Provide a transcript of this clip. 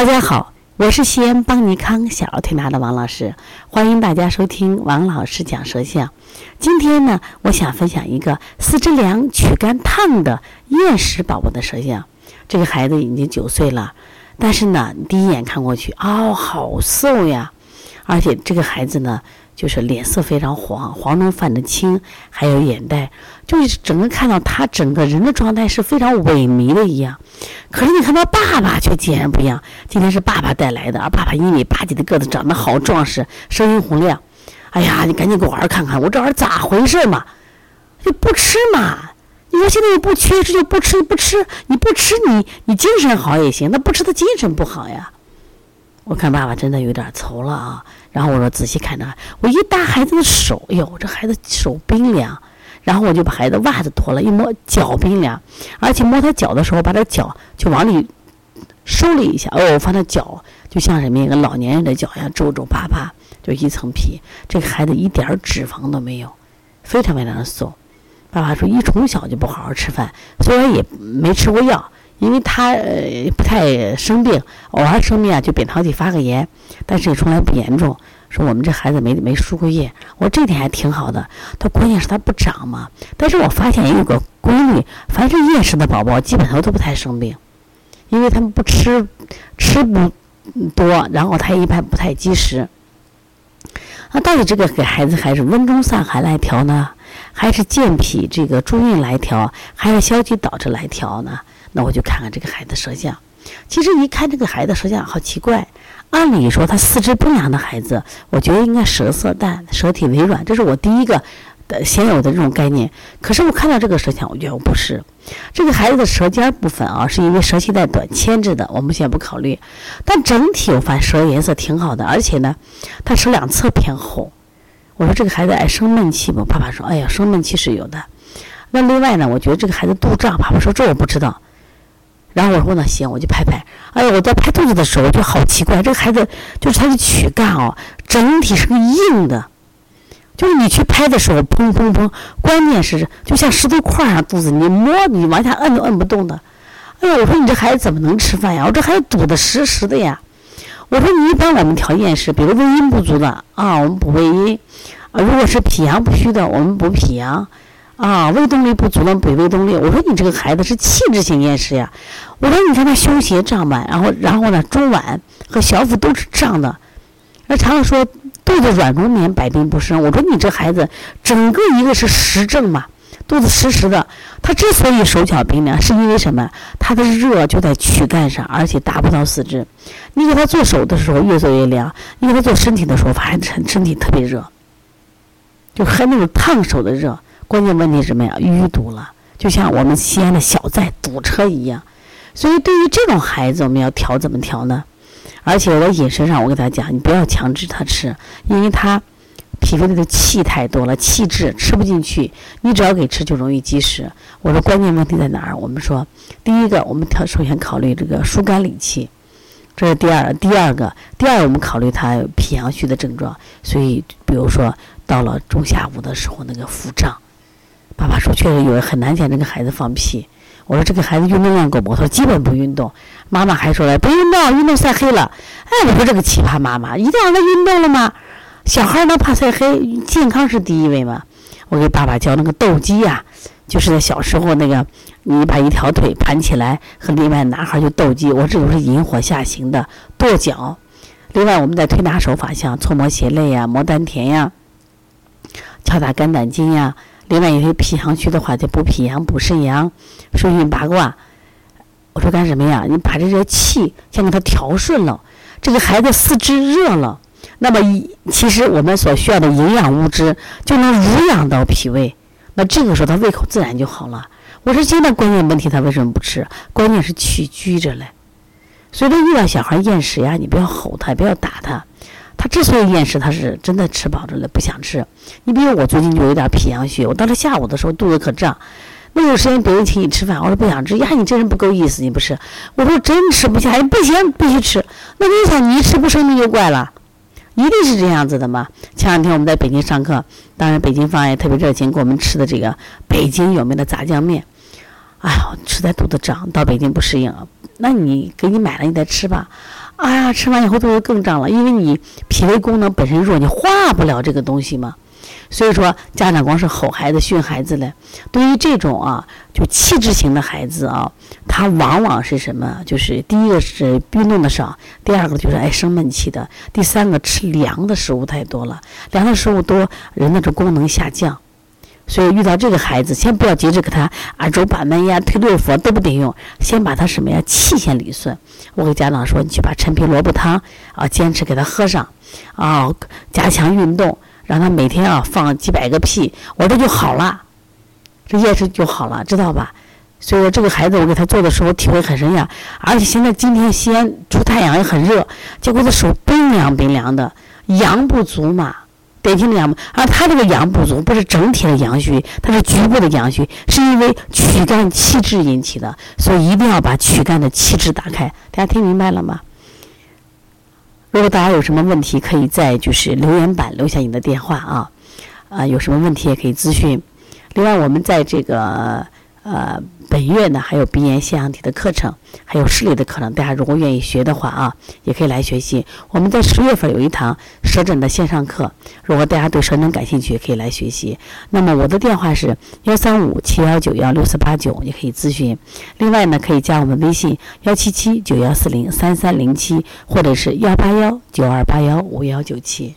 大家好，我是西安邦尼康小儿推拿的王老师，欢迎大家收听王老师讲舌象。今天呢，我想分享一个四肢凉、躯干烫的厌食宝宝的舌象。这个孩子已经九岁了，但是呢，第一眼看过去，哦，好瘦呀，而且这个孩子呢。就是脸色非常黄，黄中泛着青，还有眼袋，就是整个看到他整个人的状态是非常萎靡的一样。可是你看他爸爸却截然不一样，今天是爸爸带来的，而爸爸一米八几的个子，长得好壮实，声音洪亮。哎呀，你赶紧给我儿看看，我这儿咋回事嘛？就不吃嘛？你说现在又不缺吃，就不吃，不吃，你不吃你你精神好也行，那不吃他精神不好呀。我看爸爸真的有点愁了啊。然后我说仔细看着，我一搭孩子的手，哎呦，这孩子手冰凉。然后我就把孩子袜子脱了，一摸脚冰凉，而且摸他脚的时候，把他脚就往里收了一下。哦，我发现脚就像什么一个老年人的脚一样皱皱巴巴，就一层皮。这个孩子一点脂肪都没有，非常非常的瘦。爸爸说，一从小就不好好吃饭，虽然也没吃过药。因为他呃不太生病，偶尔生病啊就扁桃体发个炎，但是也从来不严重。说我们这孩子没没输过液，我这点还挺好的。他关键是他不长嘛。但是我发现也有个规律，凡是厌食的宝宝基本上都不太生病，因为他们不吃吃不多，然后他一般不太积食。那到底这个给孩子还是温中散寒来调呢，还是健脾这个助运来调，还是消积导致来调呢？那我就看看这个孩子舌象。其实一看这个孩子舌象，好奇怪。按理说他四肢不良的孩子，我觉得应该舌色淡，舌体微软，这是我第一个的先有的这种概念。可是我看到这个舌象，我觉得我不是。这个孩子的舌尖部分啊，是因为舌系带短牵制的，我们先不考虑。但整体我发现舌颜色挺好的，而且呢，他舌两侧偏红。我说这个孩子爱生闷气不？爸爸说，哎呀，生闷气是有的。那另外呢，我觉得这个孩子肚胀，爸爸说这我不知道。然后我说那行，我就拍拍。哎呀，我在拍肚子的时候就好奇怪，这个孩子就是他的躯干哦，整体是个硬的，就是你去拍的时候砰砰砰，关键是就像石头块儿上肚子，你摸你往下摁都摁不动的。哎呀，我说你这孩子怎么能吃饭呀？我这孩子堵得实实的呀。我说你一般我们调厌食，比如胃阴不足的啊，我们补胃阴；啊，如果是脾阳不虚的，我们补脾阳。啊，胃动力不足了，补胃动力。我说你这个孩子是器质性厌食呀。我说你看他胸胁胀满，然后然后呢，中脘和小腹都是胀的。那常常说肚子软如绵，百病不生。我说你这孩子整个一个是实症嘛，肚子实实的。他之所以手脚冰凉，是因为什么？他的热就在躯干上，而且达不到四肢。你给他做手的时候越做越凉，你给他做身体的时候发现身体特别热，就还那种烫手的热。关键问题是什么呀？淤堵了，就像我们西安的小寨堵车一样。所以对于这种孩子，我们要调怎么调呢？而且我饮食上，我给他讲，你不要强制他吃，因为他脾胃里的气太多了，气滞吃不进去。你只要给吃，就容易积食。我说关键问题在哪儿？我们说，第一个，我们调首先考虑这个疏肝理气，这是第二。第二个，第二我们考虑他脾阳虚的症状。所以，比如说到了中下午的时候，那个腹胀。爸爸说：“确实有人很难见这个孩子放屁。”我说：“这个孩子运动量够不？”他说：“基本不运动。”妈妈还说了：“不运动，运动晒黑了。”哎，我说这个奇葩妈妈，一定让他运动了吗？小孩能怕晒黑？健康是第一位嘛。我给爸爸教那个斗鸡呀，就是在小时候那个，你把一条腿盘起来，和另外男孩就斗鸡。我这都是引火下行的跺脚。另外，我们在推拿手法，像搓摩胁肋呀、摩丹田呀、敲打肝胆经呀。另外一些脾阳虚的话，就补脾阳、补肾阳、顺运八卦。我说干什么呀？你把这些气先给他调顺了，这个孩子四肢热了，那么其实我们所需要的营养物质就能濡养到脾胃，那这个时候他胃口自然就好了。我说现在关键问题他为什么不吃？关键是气拘着嘞。所以说遇到小孩厌食呀，你不要吼他，不要打他。他之所以厌食，他是真的吃饱着了，不想吃。你比如我最近就有点脾阳虚，我到了下午的时候肚子可胀，那有时间别人请你吃饭，我说不想吃。呀，你这人不够意思，你不吃？我说真吃不下，不行，必须吃。那你想，你一吃不生病就怪了，一定是这样子的嘛。前两天我们在北京上课，当然北京方也特别热情，给我们吃的这个北京有名的炸酱面。哎呦，实在肚子胀，到北京不适应，那你给你买了，你再吃吧。哎呀，吃完以后肚子更胀了，因为你脾胃功能本身弱，你化不了这个东西嘛。所以说，家长光是吼孩子、训孩子嘞。对于这种啊，就气质型的孩子啊，他往往是什么？就是第一个是运动的少，第二个就是爱生闷气的，第三个吃凉的食物太多了，凉的食物多，人的这功能下降。所以遇到这个孩子，先不要急着给他啊揉板门呀、推对付都不顶用，先把他什么呀气先理顺。我给家长说，你去把陈皮萝卜汤啊，坚持给他喝上，啊，加强运动。让他每天啊放几百个屁，我这就好了，这夜视就好了，知道吧？所以说这个孩子我给他做的时候体会很深呀。而且现在今天西安出太阳也很热，结果他手冰凉冰凉的，阳不足嘛，典型的阳。而他这个阳不足不是整体的阳虚，他是局部的阳虚，是因为躯干气滞引起的，所以一定要把躯干的气滞打开。大家听明白了吗？如果大家有什么问题，可以在就是留言板留下你的电话啊，啊，有什么问题也可以咨询。另外，我们在这个呃。本月呢还有鼻炎腺样体的课程，还有视力的课程，大家如果愿意学的话啊，也可以来学习。我们在十月份有一堂舌诊的线上课，如果大家对舌诊感兴趣，也可以来学习。那么我的电话是幺三五七幺九幺六四八九，也可以咨询。另外呢，可以加我们微信幺七七九幺四零三三零七，或者是幺八幺九二八幺五幺九七。